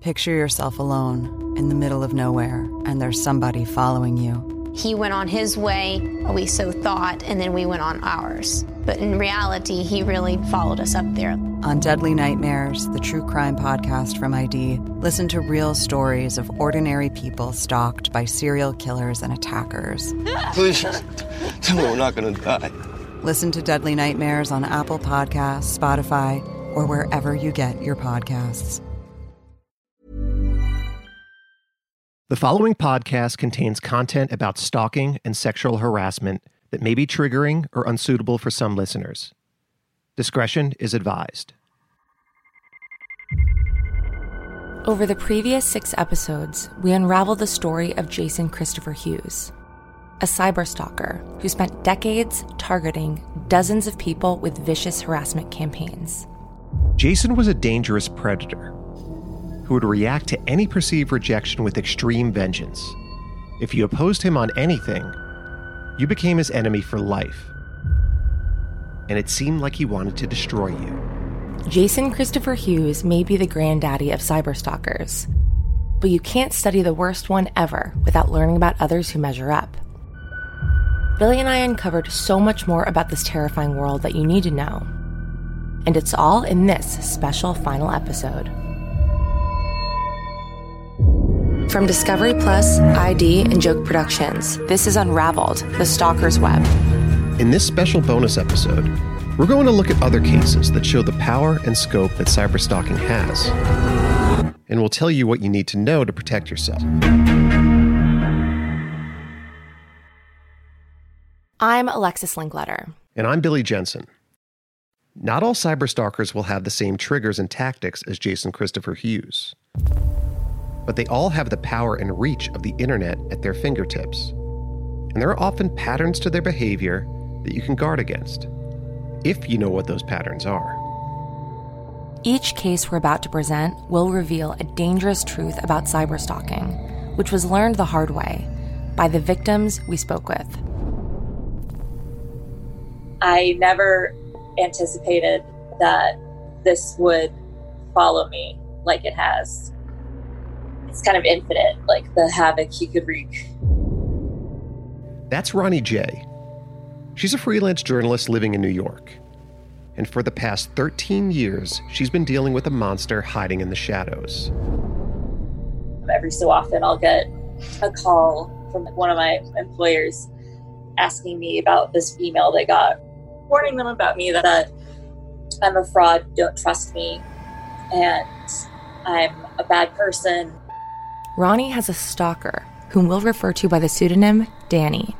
Picture yourself alone in the middle of nowhere, and there's somebody following you. He went on his way, we so thought, and then we went on ours. But in reality, he really followed us up there. On Deadly Nightmares, the true crime podcast from ID, listen to real stories of ordinary people stalked by serial killers and attackers. Please, tell me we're not going to die. Listen to Deadly Nightmares on Apple Podcasts, Spotify, or wherever you get your podcasts. The following podcast contains content about stalking and sexual harassment that may be triggering or unsuitable for some listeners. Discretion is advised. Over the previous six episodes, we unraveled the story of Jason Christopher Hughes, a cyberstalker who spent decades targeting dozens of people with vicious harassment campaigns. Jason was a dangerous predator who would react to any perceived rejection with extreme vengeance. If you opposed him on anything, you became his enemy for life. And it seemed like he wanted to destroy you. Jason Christopher Hughes may be the granddaddy of cyberstalkers, but you can't study the worst one ever without learning about others who measure up. Billy and I uncovered so much more about this terrifying world that you need to know. And it's all in this special final episode. From Discovery Plus, ID, and Joke Productions, this is Unraveled, the Stalker's Web. In this special bonus episode, we're going to look at other cases that show the power and scope that cyberstalking has. And we'll tell you what you need to know to protect yourself. I'm Alexis Linkletter. And I'm Billy Jensen. Not all cyberstalkers will have the same triggers and tactics as Jason Christopher Hughes but they all have the power and reach of the internet at their fingertips. And there are often patterns to their behavior that you can guard against, if you know what those patterns are. Each case we're about to present will reveal a dangerous truth about cyberstalking, which was learned the hard way by the victims we spoke with. I never anticipated that this would follow me like it has it's kind of infinite, like the havoc he could wreak. That's Ronnie J. She's a freelance journalist living in New York. And for the past 13 years, she's been dealing with a monster hiding in the shadows. Every so often, I'll get a call from one of my employers asking me about this email they got, warning them about me that uh, I'm a fraud, don't trust me, and I'm a bad person. Ronnie has a stalker whom we'll refer to by the pseudonym Danny.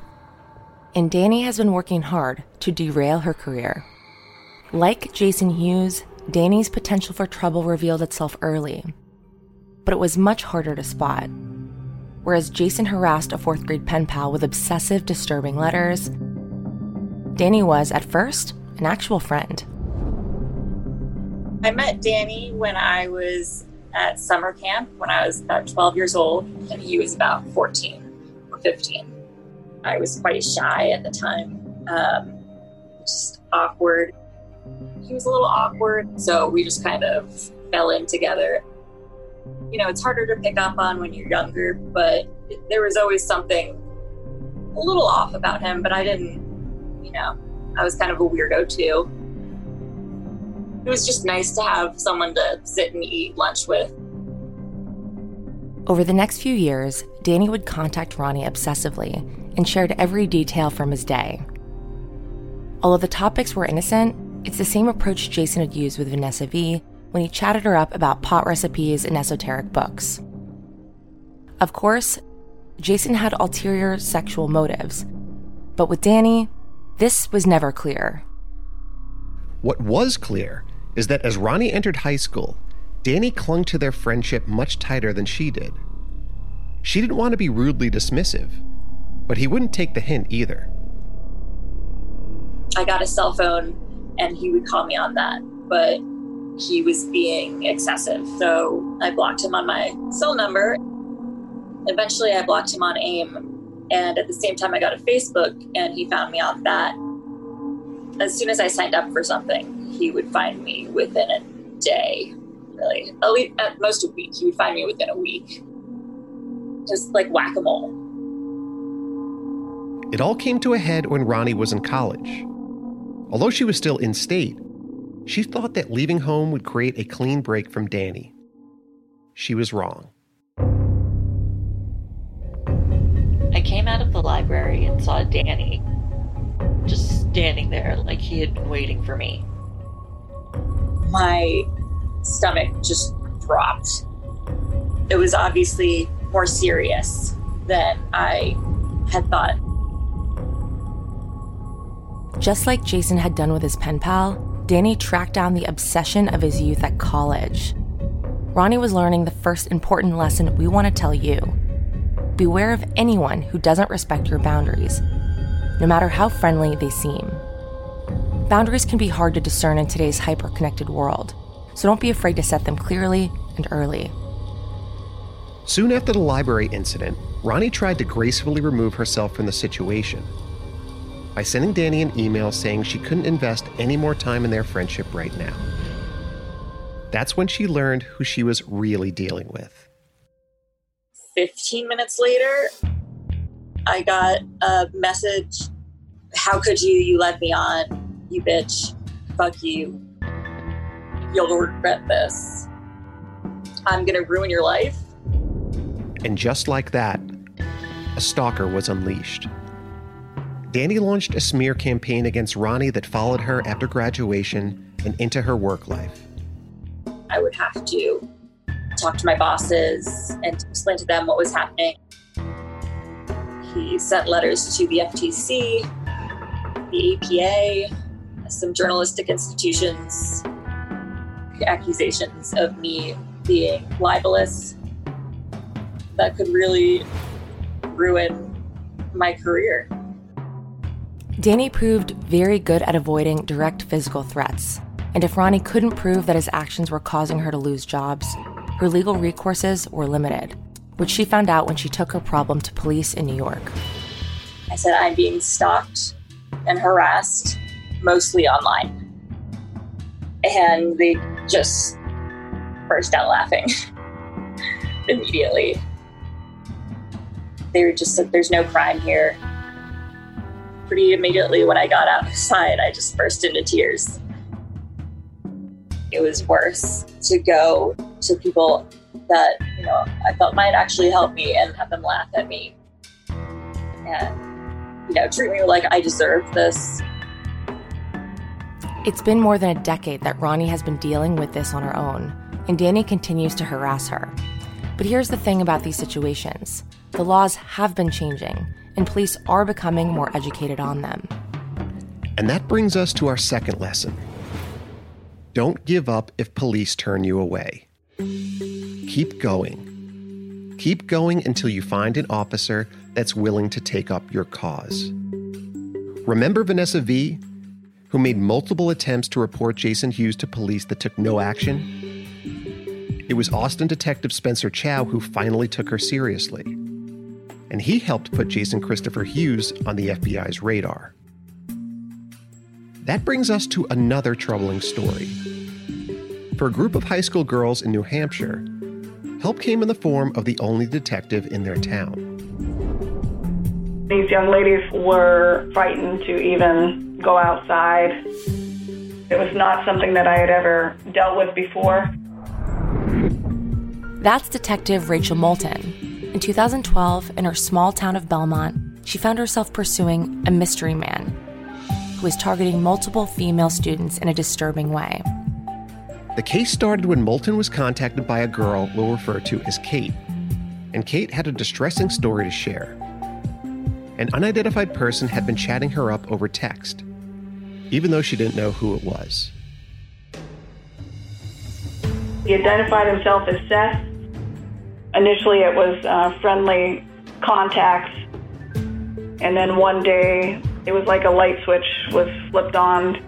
And Danny has been working hard to derail her career. Like Jason Hughes, Danny's potential for trouble revealed itself early, but it was much harder to spot. Whereas Jason harassed a fourth grade pen pal with obsessive, disturbing letters, Danny was, at first, an actual friend. I met Danny when I was at summer camp when I was about 12 years old, and he was about 14. or 15. I was quite shy at the time, um, just awkward. He was a little awkward, so we just kind of fell in together. You know, it's harder to pick up on when you're younger, but there was always something a little off about him, but I didn't, you know, I was kind of a weirdo too. It was just nice to have someone to sit and eat lunch with. Over the next few years, Danny would contact Ronnie obsessively and shared every detail from his day. Although the topics were innocent, it's the same approach Jason had used with Vanessa V when he chatted her up about pot recipes and esoteric books. Of course, Jason had ulterior sexual motives, but with Danny, this was never clear. What was clear is that as Ronnie entered high school, Danny clung to their friendship much tighter than she did. She didn't want to be rudely dismissive, but he wouldn't take the hint either. I got a cell phone and he would call me on that, but he was being excessive. So I blocked him on my cell number. Eventually, I blocked him on AIM. And at the same time, I got a Facebook and he found me on that. As soon as I signed up for something, he would find me within a day really. At, least, at most a week. He would find me within a week. Just like whack a mole. It all came to a head when Ronnie was in college. Although she was still in state, she thought that leaving home would create a clean break from Danny. She was wrong. Came out of the library and saw Danny just standing there like he had been waiting for me. My stomach just dropped. It was obviously more serious than I had thought. Just like Jason had done with his pen pal, Danny tracked down the obsession of his youth at college. Ronnie was learning the first important lesson we want to tell you beware of anyone who doesn't respect your boundaries, no matter how friendly they seem. Boundaries can be hard to discern in today's hyper connected world so don't be afraid to set them clearly and early. Soon after the library incident, Ronnie tried to gracefully remove herself from the situation by sending Danny an email saying she couldn't invest any more time in their friendship right now. That's when she learned who she was really dealing with. 15 minutes later, I got a message How could you? You led me on. You bitch. Fuck you you'll regret this. I'm going to ruin your life. And just like that, a stalker was unleashed. Danny launched a smear campaign against Ronnie that followed her after graduation and into her work life. I would have to talk to my bosses and explain to them what was happening. He sent letters to the FTC, the APA, some journalistic institutions, accusations of me being libelous that could really ruin my career. Danny proved very good at avoiding direct physical threats. And if Ronnie couldn't prove that his actions were causing her to lose jobs, her legal recourses were limited, which she found out when she took her problem to police in New York. I said, I'm being stalked and harassed, mostly online. And they just burst out laughing immediately. They were just like, There's no crime here. Pretty immediately, when I got outside, I just burst into tears. It was worse to go to people that, you know, I felt might actually help me and have them laugh at me. And, you know, treat me like I deserve this it's been more than a decade that Ronnie has been dealing with this on her own, and Danny continues to harass her. But here's the thing about these situations the laws have been changing, and police are becoming more educated on them. And that brings us to our second lesson don't give up if police turn you away. Keep going. Keep going until you find an officer that's willing to take up your cause. Remember Vanessa V, who made multiple attempts to report Jason Hughes to police that took no action. It was Austin Detective Spencer Chow who finally took her seriously. and he helped put Jason Christopher Hughes on the FBI's radar. That brings us to another troubling story. For a group of high school girls in New Hampshire, help came in the form of the only detective in their town. These young ladies were frightened to even go outside. It was not something that I had ever dealt with before. That's Detective Rachel Moulton. In 2012, in her small town of Belmont, she found herself pursuing a mystery man who was targeting multiple female students in a disturbing way. The case started when Moulton was contacted by a girl we'll refer to as Kate. And Kate had a distressing story to share. An unidentified person had been chatting her up over text, even though she didn't know who it was. He identified himself as Seth. Initially, it was uh, friendly contacts. And then one day, it was like a light switch was flipped on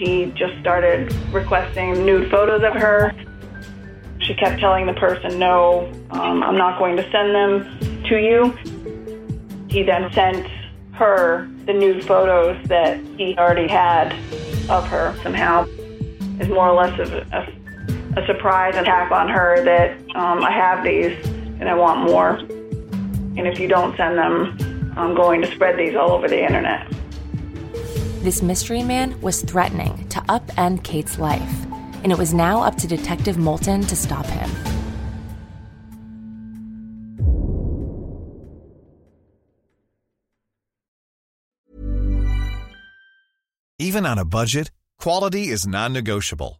he just started requesting nude photos of her. She kept telling the person, No, um, I'm not going to send them to you. He then sent her the nude photos that he already had of her somehow. It's more or less a, a, a surprise attack on her that um, I have these and I want more. And if you don't send them, I'm going to spread these all over the internet. This mystery man was threatening to upend Kate's life, and it was now up to Detective Moulton to stop him. Even on a budget, quality is non negotiable.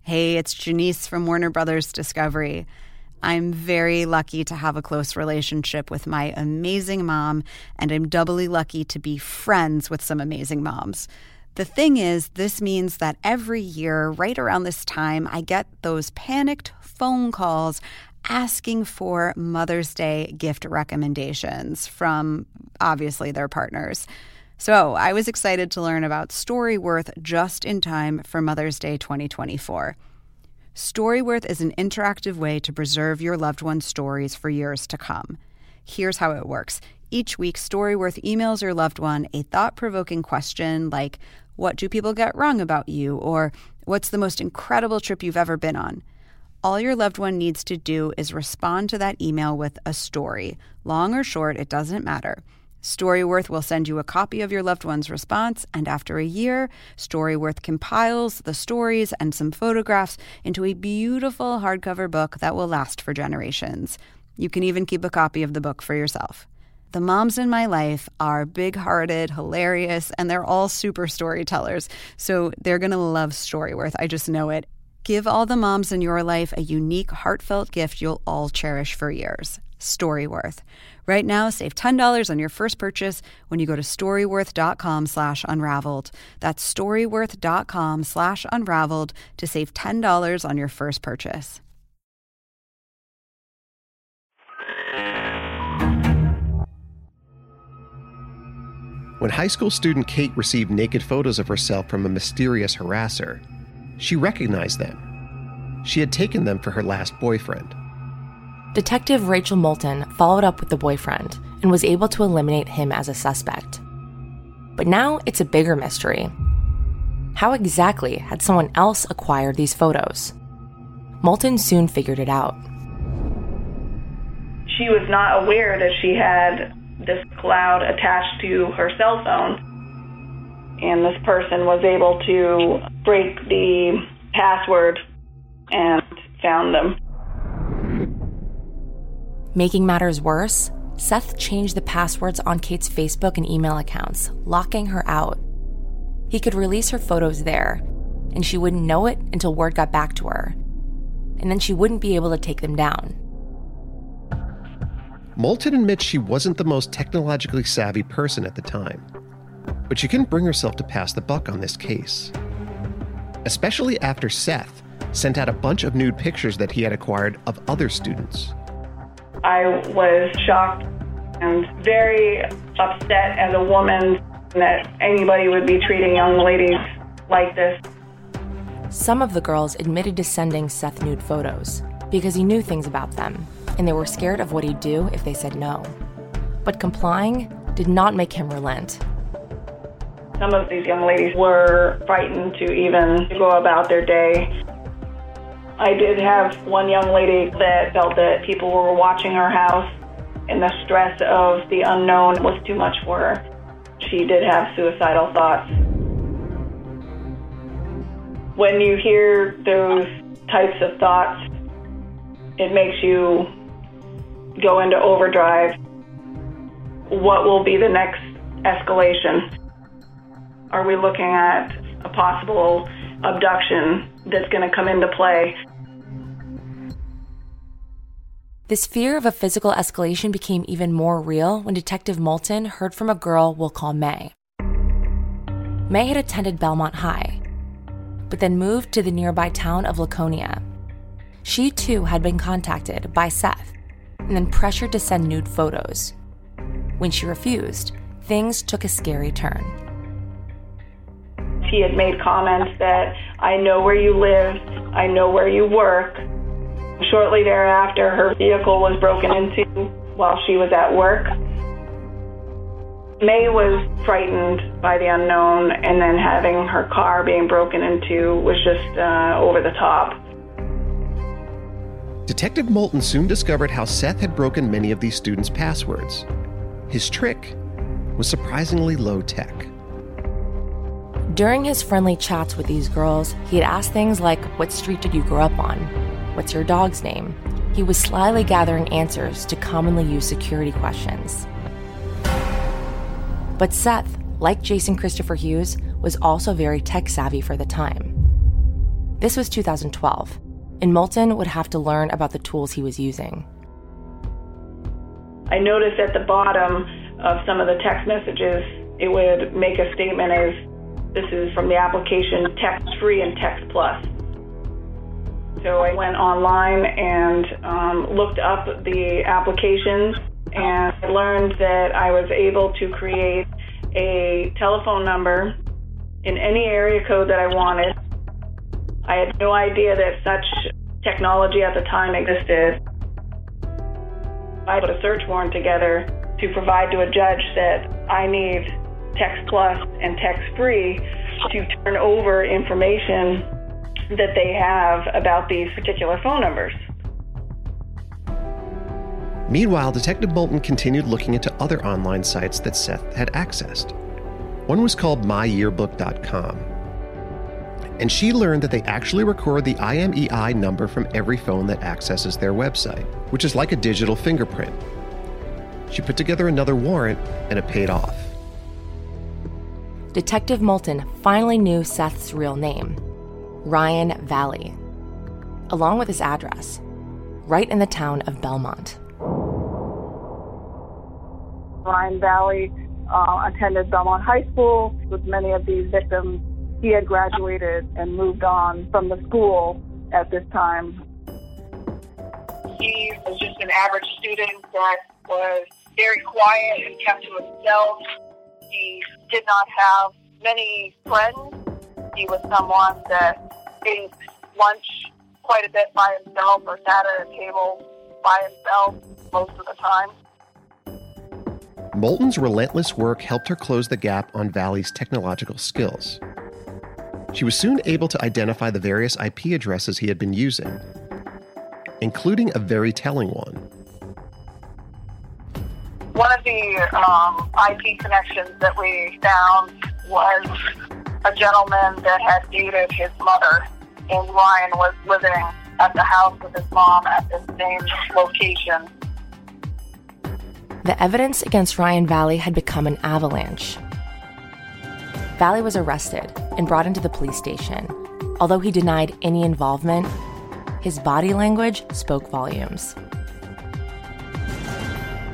Hey, it's Janice from Warner Brothers Discovery. I'm very lucky to have a close relationship with my amazing mom, and I'm doubly lucky to be friends with some amazing moms. The thing is, this means that every year, right around this time, I get those panicked phone calls asking for Mother's Day gift recommendations from obviously their partners. So I was excited to learn about Storyworth just in time for Mother's Day 2024. Storyworth is an interactive way to preserve your loved one's stories for years to come. Here's how it works. Each week, Storyworth emails your loved one a thought provoking question like, What do people get wrong about you? or What's the most incredible trip you've ever been on? All your loved one needs to do is respond to that email with a story. Long or short, it doesn't matter. Storyworth will send you a copy of your loved one's response, and after a year, Storyworth compiles the stories and some photographs into a beautiful hardcover book that will last for generations. You can even keep a copy of the book for yourself. The moms in my life are big hearted, hilarious, and they're all super storytellers. So they're going to love Storyworth. I just know it. Give all the moms in your life a unique, heartfelt gift you'll all cherish for years. Storyworth. Right now, save $10 on your first purchase when you go to storyworth.com slash unraveled. That's storyworth.com slash unraveled to save $10 on your first purchase. When high school student Kate received naked photos of herself from a mysterious harasser, she recognized them. She had taken them for her last boyfriend. Detective Rachel Moulton followed up with the boyfriend and was able to eliminate him as a suspect. But now it's a bigger mystery. How exactly had someone else acquired these photos? Moulton soon figured it out. She was not aware that she had this cloud attached to her cell phone. And this person was able to break the password and found them. Making matters worse, Seth changed the passwords on Kate's Facebook and email accounts, locking her out. He could release her photos there, and she wouldn't know it until word got back to her. And then she wouldn't be able to take them down. Moulton admits she wasn't the most technologically savvy person at the time, but she couldn't bring herself to pass the buck on this case. Especially after Seth sent out a bunch of nude pictures that he had acquired of other students. I was shocked and very upset as a woman that anybody would be treating young ladies like this. Some of the girls admitted to sending Seth nude photos because he knew things about them and they were scared of what he'd do if they said no. But complying did not make him relent. Some of these young ladies were frightened to even go about their day. I did have one young lady that felt that people were watching her house and the stress of the unknown was too much for her. She did have suicidal thoughts. When you hear those types of thoughts, it makes you go into overdrive. What will be the next escalation? Are we looking at a possible abduction that's going to come into play? This fear of a physical escalation became even more real when Detective Moulton heard from a girl we'll call May. May had attended Belmont High, but then moved to the nearby town of Laconia. She too had been contacted by Seth and then pressured to send nude photos. When she refused, things took a scary turn. She had made comments that, I know where you live, I know where you work. Shortly thereafter, her vehicle was broken into while she was at work. May was frightened by the unknown, and then having her car being broken into was just uh, over the top. Detective Moulton soon discovered how Seth had broken many of these students' passwords. His trick was surprisingly low tech. During his friendly chats with these girls, he had asked things like, What street did you grow up on? What's your dog's name? He was slyly gathering answers to commonly used security questions. But Seth, like Jason Christopher Hughes, was also very tech savvy for the time. This was 2012 and Moulton would have to learn about the tools he was using. I noticed at the bottom of some of the text messages, it would make a statement as this is from the application Text Free and Text Plus. So I went online and um, looked up the applications and learned that I was able to create a telephone number in any area code that I wanted I had no idea that such technology at the time existed. I put a search warrant together to provide to a judge that I need Text Plus and Text Free to turn over information that they have about these particular phone numbers. Meanwhile, Detective Moulton continued looking into other online sites that Seth had accessed. One was called myyearbook.com, and she learned that they actually record the IMEI number from every phone that accesses their website, which is like a digital fingerprint. She put together another warrant, and it paid off. Detective Moulton finally knew Seth's real name Ryan Valley, along with his address, right in the town of Belmont. Ryan Valley uh, attended Belmont High School with many of these victims. He had graduated and moved on from the school at this time. He was just an average student that was very quiet and kept to himself. He did not have many friends. He was someone that ate lunch quite a bit by himself or sat at a table by himself most of the time. Moulton's relentless work helped her close the gap on Valley's technological skills. She was soon able to identify the various IP addresses he had been using, including a very telling one. One of the um, IP connections that we found was a gentleman that had dated his mother, and Ryan was living at the house with his mom at the same location. The evidence against Ryan Valley had become an avalanche. Valley was arrested and brought into the police station. Although he denied any involvement, his body language spoke volumes.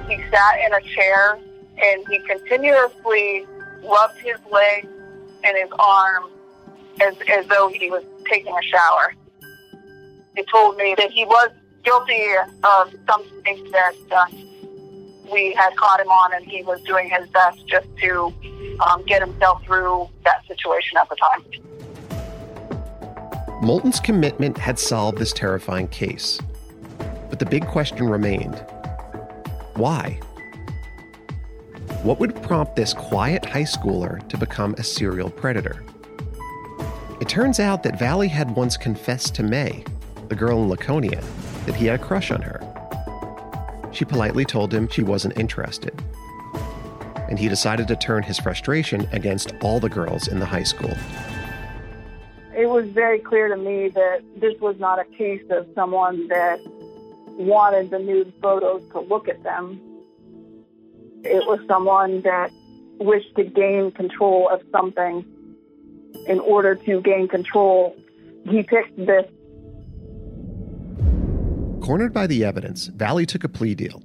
He sat in a chair and he continuously rubbed his leg and his arm as, as though he was taking a shower. He told me that he was guilty of something that uh, we had caught him on, and he was doing his best just to um, get himself through that situation at the time. Moulton's commitment had solved this terrifying case. But the big question remained why? What would prompt this quiet high schooler to become a serial predator? It turns out that Valley had once confessed to May, the girl in Laconia, that he had a crush on her. She politely told him she wasn't interested. And he decided to turn his frustration against all the girls in the high school. It was very clear to me that this was not a case of someone that wanted the nude photos to look at them. It was someone that wished to gain control of something. In order to gain control, he picked this Cornered by the evidence, Valley took a plea deal.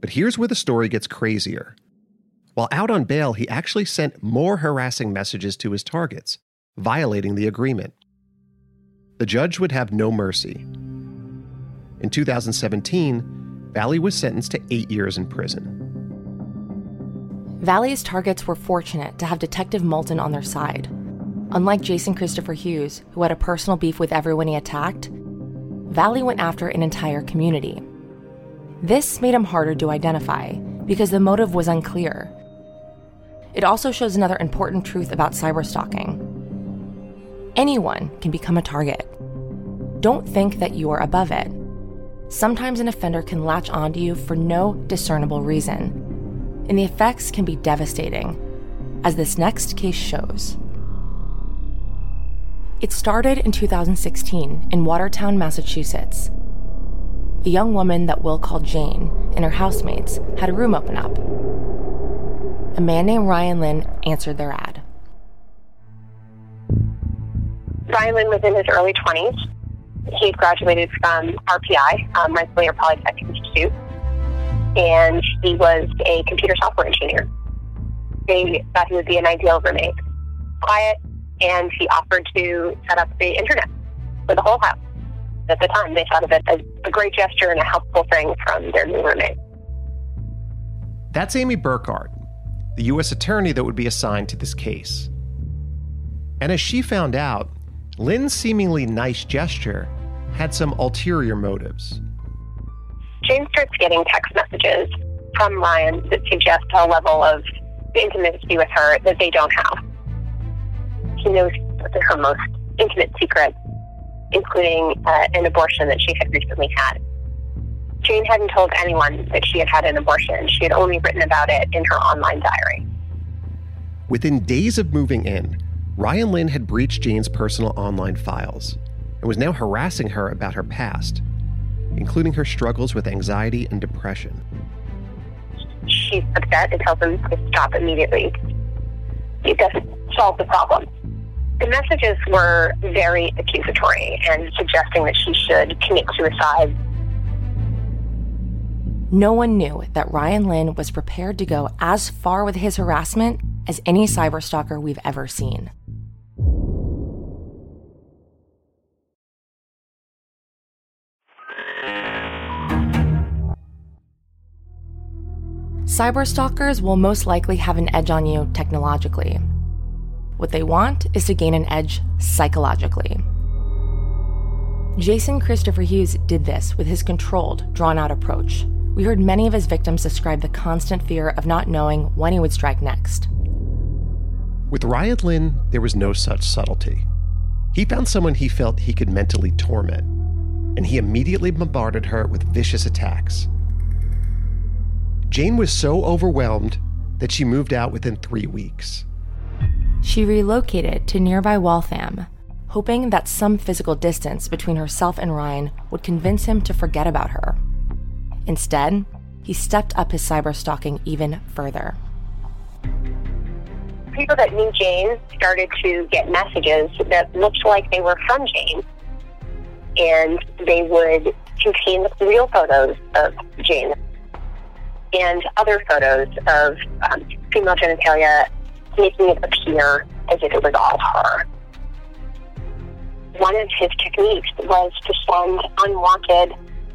But here's where the story gets crazier. While out on bail, he actually sent more harassing messages to his targets, violating the agreement. The judge would have no mercy. In 2017, Valley was sentenced to eight years in prison. Valley's targets were fortunate to have Detective Moulton on their side. Unlike Jason Christopher Hughes, who had a personal beef with everyone he attacked, Valley went after an entire community. This made him harder to identify because the motive was unclear. It also shows another important truth about cyberstalking. Anyone can become a target. Don't think that you are above it. Sometimes an offender can latch onto you for no discernible reason, and the effects can be devastating, as this next case shows. It started in 2016 in Watertown, Massachusetts. A young woman that Will called Jane and her housemates had a room open up. A man named Ryan Lin answered their ad. Ryan Lin was in his early 20s. He graduated from RPI, um, Rensselaer Polytechnic Institute, and he was a computer software engineer. They thought he would be an ideal roommate. Quiet, and he offered to set up the internet for the whole house. At the time, they thought of it as a great gesture and a helpful thing from their new roommate. That's Amy Burkart, the U.S. attorney that would be assigned to this case. And as she found out, Lin's seemingly nice gesture had some ulterior motives. Jane starts getting text messages from Ryan that suggest a level of intimacy with her that they don't have. He knows her most intimate secret, including uh, an abortion that she had recently had. Jane hadn't told anyone that she had had an abortion. She had only written about it in her online diary. Within days of moving in, Ryan Lin had breached Jane's personal online files and was now harassing her about her past, including her struggles with anxiety and depression. she's upset and tells him to stop immediately. It doesn't solve the problem. The messages were very accusatory and suggesting that she should commit suicide. No one knew that Ryan Lin was prepared to go as far with his harassment as any cyberstalker we've ever seen. Cyberstalkers will most likely have an edge on you technologically. What they want is to gain an edge psychologically. Jason Christopher Hughes did this with his controlled, drawn out approach. We heard many of his victims describe the constant fear of not knowing when he would strike next. With Ryan Lin, there was no such subtlety. He found someone he felt he could mentally torment, and he immediately bombarded her with vicious attacks. Jane was so overwhelmed that she moved out within three weeks. She relocated to nearby Waltham, hoping that some physical distance between herself and Ryan would convince him to forget about her. Instead, he stepped up his cyber stalking even further. People that knew Jane started to get messages that looked like they were from Jane. And they would contain real photos of Jane and other photos of um, female genitalia, making it appear as if it was all her. One of his techniques was to send unwanted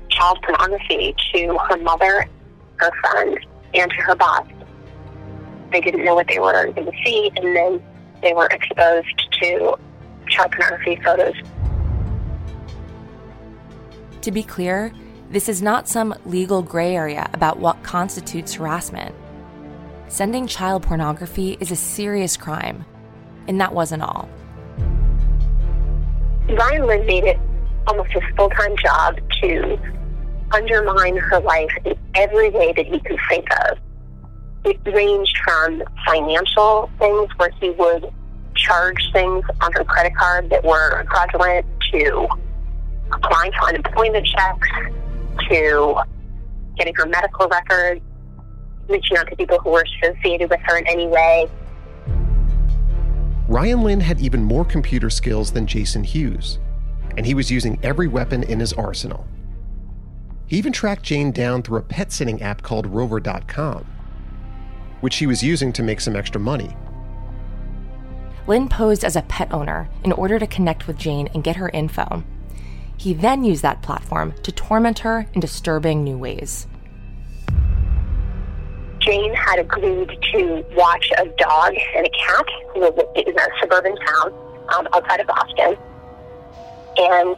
child pornography to her mother, her friend, and to her boss. They didn't know what they were going to see, and then they were exposed to child pornography photos. To be clear, this is not some legal gray area about what constitutes harassment. Sending child pornography is a serious crime, and that wasn't all. Ryan Lin made it almost his full time job to undermine her life in every way that he could think of. It ranged from financial things where he would charge things on her credit card that were fraudulent to applying for unemployment checks to getting her medical records, reaching out to people who were associated with her in any way. Ryan Lin had even more computer skills than Jason Hughes, and he was using every weapon in his arsenal. He even tracked Jane down through a pet sitting app called Rover.com, which he was using to make some extra money. Lin posed as a pet owner in order to connect with Jane and get her info. He then used that platform to torment her in disturbing new ways. Jane had agreed to watch a dog and a cat who was in a suburban town um, outside of Boston. And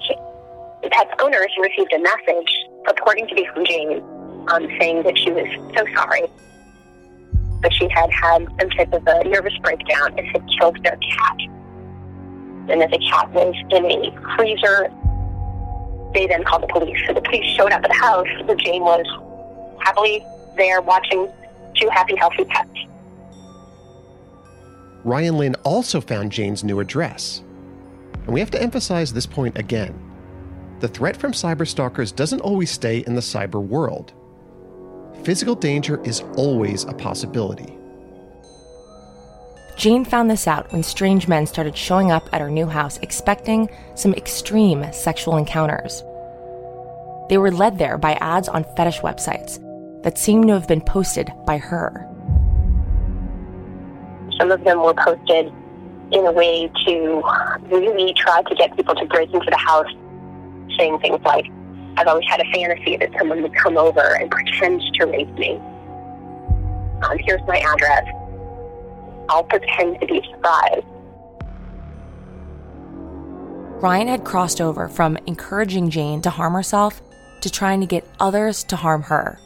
the pet's owners received a message purporting to be from Jane um, saying that she was so sorry that she had had some type of a nervous breakdown and had killed their cat. And that the cat was in a freezer. They then called the police. So the police showed up at the house where Jane was happily there watching two happy, healthy pets. Ryan Lin also found Jane's new address. And we have to emphasize this point again. The threat from cyberstalkers doesn't always stay in the cyber world. Physical danger is always a possibility. Jane found this out when strange men started showing up at her new house expecting some extreme sexual encounters. They were led there by ads on fetish websites that seemed to have been posted by her. Some of them were posted in a way to really try to get people to break into the house, saying things like, I've always had a fantasy that someone would come over and pretend to rape me. Um, here's my address. I'll pretend to be surprised. Ryan had crossed over from encouraging Jane to harm herself to trying to get others to harm her.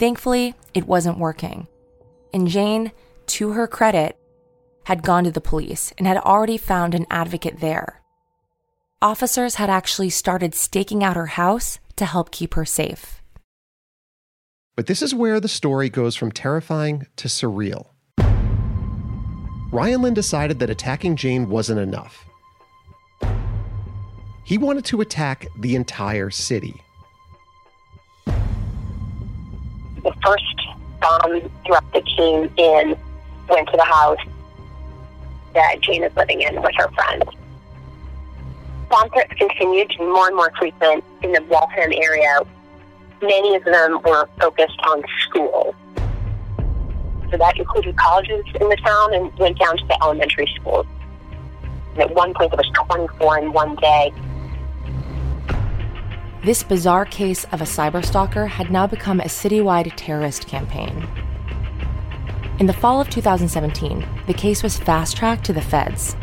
Thankfully, it wasn't working. And Jane, to her credit, had gone to the police and had already found an advocate there. Officers had actually started staking out her house to help keep her safe. But this is where the story goes from terrifying to surreal. Ryan Lin decided that attacking Jane wasn't enough. He wanted to attack the entire city. First bomb disruptor came in, went to the house that Jane is living in with her friends. Bomb threats continued to be more and more frequent in the Waltham area. Many of them were focused on schools. So that included colleges in the town and went down to the elementary schools. And at one point, there was 24 in one day. This bizarre case of a cyberstalker had now become a citywide terrorist campaign. In the fall of 2017, the case was fast tracked to the feds.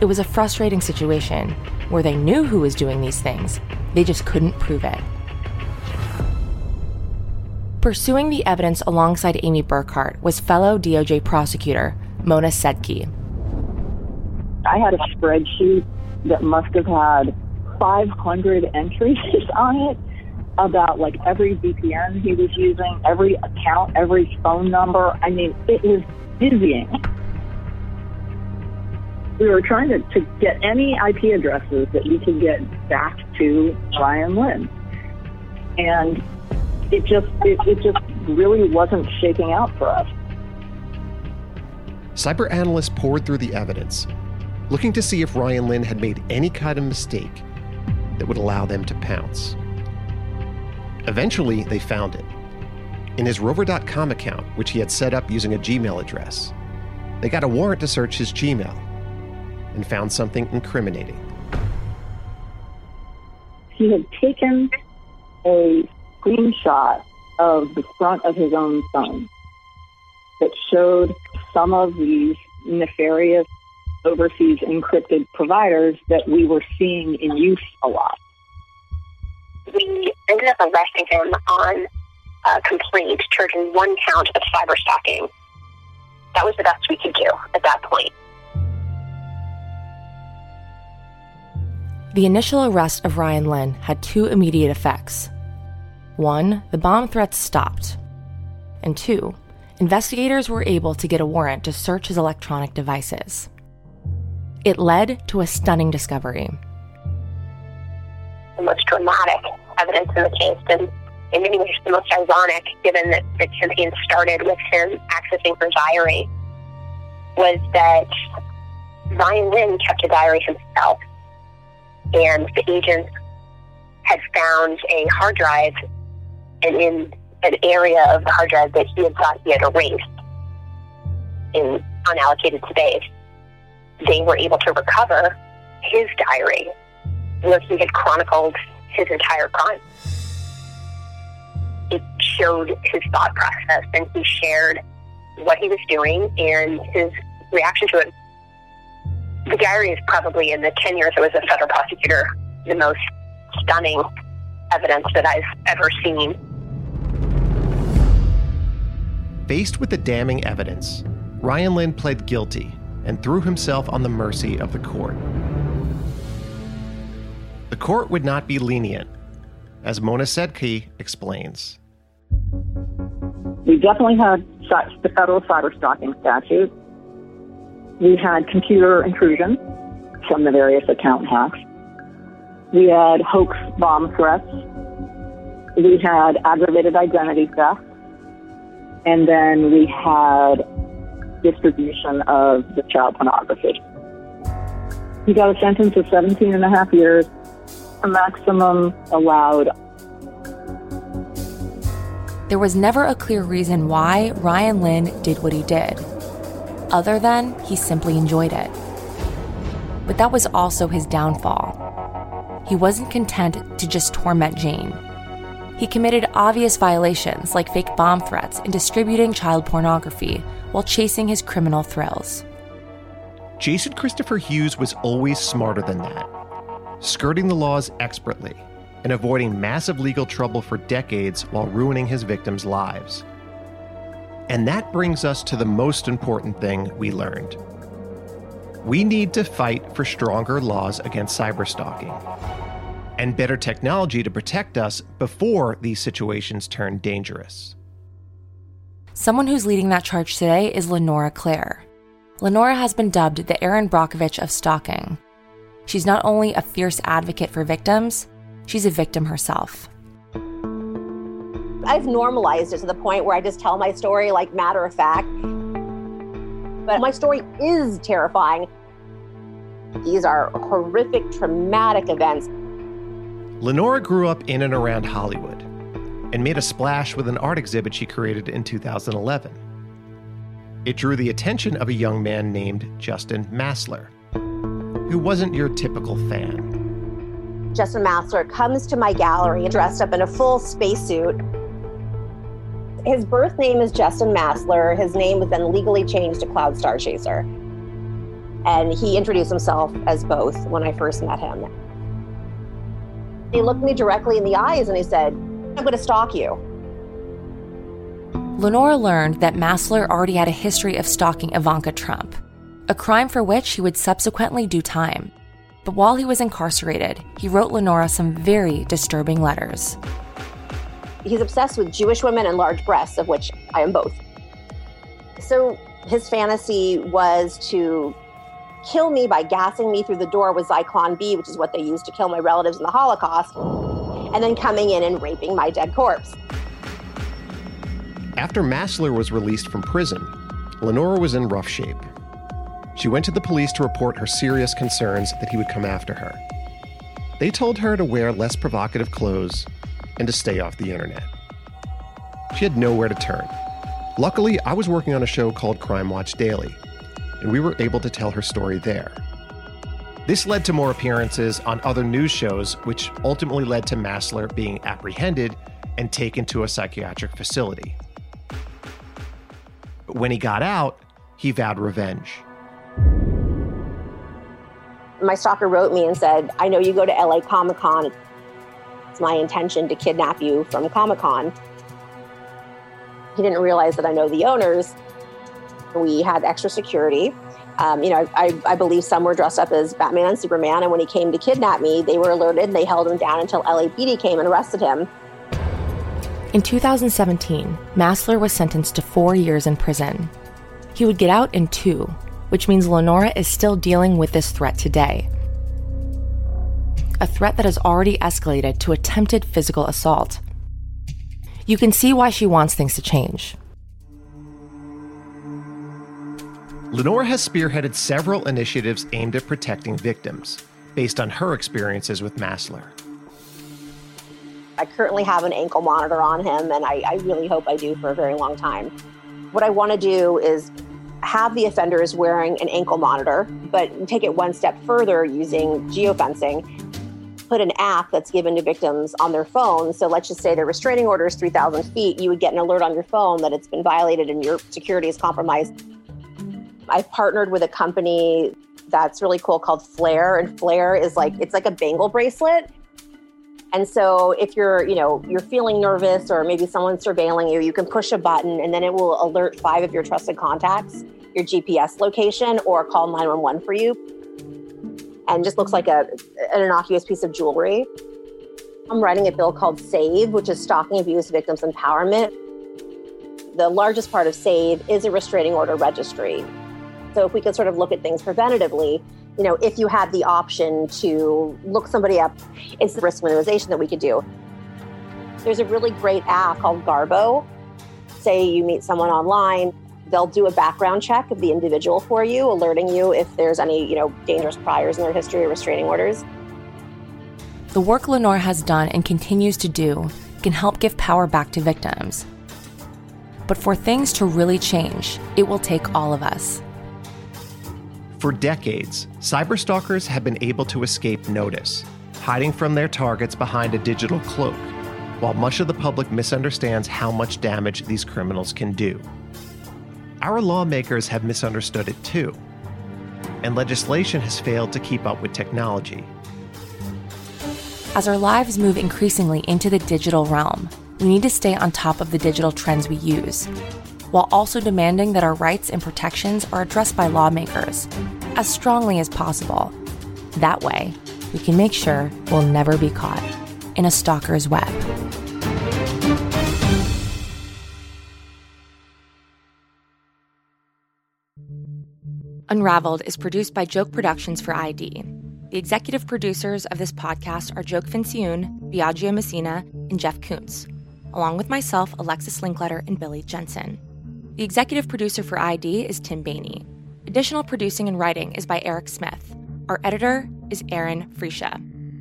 It was a frustrating situation where they knew who was doing these things, they just couldn't prove it. Pursuing the evidence alongside Amy Burkart was fellow DOJ prosecutor Mona Sedky. I had a spreadsheet that must have had 500 entries on it about like every VPN he was using, every account, every phone number. I mean, it was dizzying. We were trying to, to get any IP addresses that we could get back to Ryan Lin. And it just it, it just really wasn't shaking out for us. Cyber analysts poured through the evidence, looking to see if Ryan Lin had made any kind of mistake that would allow them to pounce. Eventually, they found it. In his Rover.com account, which he had set up using a Gmail address, they got a warrant to search his Gmail and found something incriminating. He had taken a screenshot of the front of his own phone that showed some of these nefarious overseas encrypted providers that we were seeing in use a lot. We ended up arresting him on a complaint charging one count of cyber stalking. That was the best we could do at that point. The initial arrest of Ryan Lin had two immediate effects. One, the bomb threats stopped. And two, investigators were able to get a warrant to search his electronic devices. It led to a stunning discovery. The most dramatic evidence in the case, and in many ways the most ironic, given that the campaign started with him accessing her diary, was that Ryan Lin kept a diary himself. And the agents had found a hard drive and in an area of the hard drive that he had thought he had erased in unallocated space, they were able to recover his diary where he had chronicled his entire crime. It showed his thought process and he shared what he was doing and his reaction to it. The diary is probably in the 10 years I was a federal prosecutor, the most stunning evidence that I've ever seen. Faced with the damning evidence, Ryan Lin pled guilty and threw himself on the mercy of the court. The court would not be lenient, as Mona Sedky explains. We definitely had such the federal cyber stalking statute. We had computer intrusion from the various account hacks. We had hoax bomb threats. We had aggravated identity theft. And then we had distribution of the child pornography. He got a sentence of 17 and a half years, a maximum allowed. There was never a clear reason why Ryan Lin did what he did, other than he simply enjoyed it. But that was also his downfall. He wasn't content to just torment Jane. He committed obvious violations like fake bomb threats and distributing child pornography while chasing his criminal thrills. Jason Christopher Hughes was always smarter than that, skirting the laws expertly and avoiding massive legal trouble for decades while ruining his victims' lives. And that brings us to the most important thing we learned. We need to fight for stronger laws against cyberstalking and better technology to protect us before these situations turn dangerous. Someone who's leading that charge today is Lenora Claire. Lenora has been dubbed the Erin Brockovich of stalking. She's not only a fierce advocate for victims, she's a victim herself. I've normalized it to the point where I just tell my story like matter of fact. But my story is terrifying. These are horrific, traumatic events. Lenora grew up in and around Hollywood and made a splash with an art exhibit she created in 2011. It drew the attention of a young man named Justin Massler, who wasn't your typical fan. Justin Massler comes to my gallery dressed up in a full spacesuit. His birth name is Justin Massler. His name was then legally changed to Cloud Star Chaser. And he introduced himself as both when I first met him. He looked me directly in the eyes and he said, I'm going to stalk you. Lenora learned that Massler already had a history of stalking Ivanka Trump, a crime for which he would subsequently do time. But while he was incarcerated, he wrote Lenora some very disturbing letters. He's obsessed with Jewish women and large breasts, of which I am both. So his fantasy was to kill me by gassing me through the door with Zyklon B, which is what they used to kill my relatives in the Holocaust, and then coming in and raping my dead corpse. After Massler was released from prison, Lenora was in rough shape. She went to the police to report her serious concerns that he would come after her. They told her to wear less provocative clothes and to stay off the internet. She had nowhere to turn. Luckily, I was working on a show called Crime Watch Daily, and we were able to tell her story there. This led to more appearances on other news shows, which ultimately led to Massler being apprehended and taken to a psychiatric facility. When he got out, he vowed revenge. My stalker wrote me and said, I know you go to LA Comic Con. It's my intention to kidnap you from Comic Con. He didn't realize that I know the owners. We had extra security. Um, you know, I, I, believe some were dressed up as Batman and Superman. And when he came to kidnap me, they were alerted and they held him down until LAPD came and arrested him. In 2017, Massler was sentenced to four years in prison. He would get out in two, which means Lenora is still dealing with this threat today. A threat that has already escalated to attempted physical assault. You can see why she wants things to change. Lenora has spearheaded several initiatives aimed at protecting victims, based on her experiences with Massler. I currently have an ankle monitor on him, and I, I really hope I do for a very long time. What I want to do is have the offenders wearing an ankle monitor, but take it one step further using geofencing. Put an app that's given to victims on their phone. So let's just say the restraining order is 3,000 feet. You would get an alert on your phone that it's been violated and your security is compromised. I've partnered with a company that's really cool called Flare, and Flare is like it's like a bangle bracelet. And so if you're, you know, you're feeling nervous or maybe someone's surveilling you, you can push a button and then it will alert five of your trusted contacts, your GPS location, or call 911 for you. And just looks like a, an innocuous piece of jewelry. I'm writing a bill called SAVE, which is Stalking Abuse Victims Empowerment. The largest part of SAVE is a restraining order registry. So if we could sort of look at things preventatively, you know, if you had the option to look somebody up, it's the risk minimization that we could do. There's a really great app called Garbo. Say you meet someone online, they'll do a background check of the individual for you, alerting you if there's any, you know, dangerous priors in their history or restraining orders. The work Lenore has done and continues to do can help give power back to victims. But for things to really change, it will take all of us. For decades, cyberstalkers have been able to escape notice, hiding from their targets behind a digital cloak, while much of the public misunderstands how much damage these criminals can do. Our lawmakers have misunderstood it too, and legislation has failed to keep up with technology. As our lives move increasingly into the digital realm, we need to stay on top of the digital trends we use while also demanding that our rights and protections are addressed by lawmakers as strongly as possible. That way, we can make sure we'll never be caught in a stalker's web. Unraveled is produced by Joke Productions for ID. The executive producers of this podcast are Joke Fincioen, Biagio Messina, and Jeff Kuntz. along with myself, Alexis Linkletter, and Billy Jensen. The executive producer for ID is Tim Bainey. Additional producing and writing is by Eric Smith. Our editor is Aaron Freesia.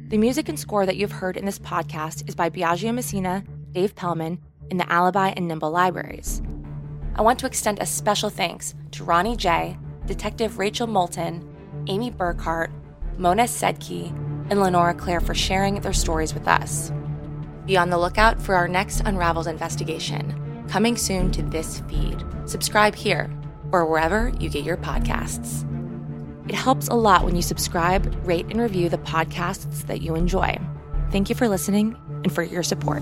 The music and score that you've heard in this podcast is by Biagio Messina, Dave Pellman, and the Alibi and Nimble Libraries. I want to extend a special thanks to Ronnie J., Detective Rachel Moulton, Amy Burkart, Mona Sedky, and Lenora Claire for sharing their stories with us. Be on the lookout for our next Unraveled investigation, coming soon to this feed. Subscribe here or wherever you get your podcasts. It helps a lot when you subscribe, rate, and review the podcasts that you enjoy. Thank you for listening and for your support.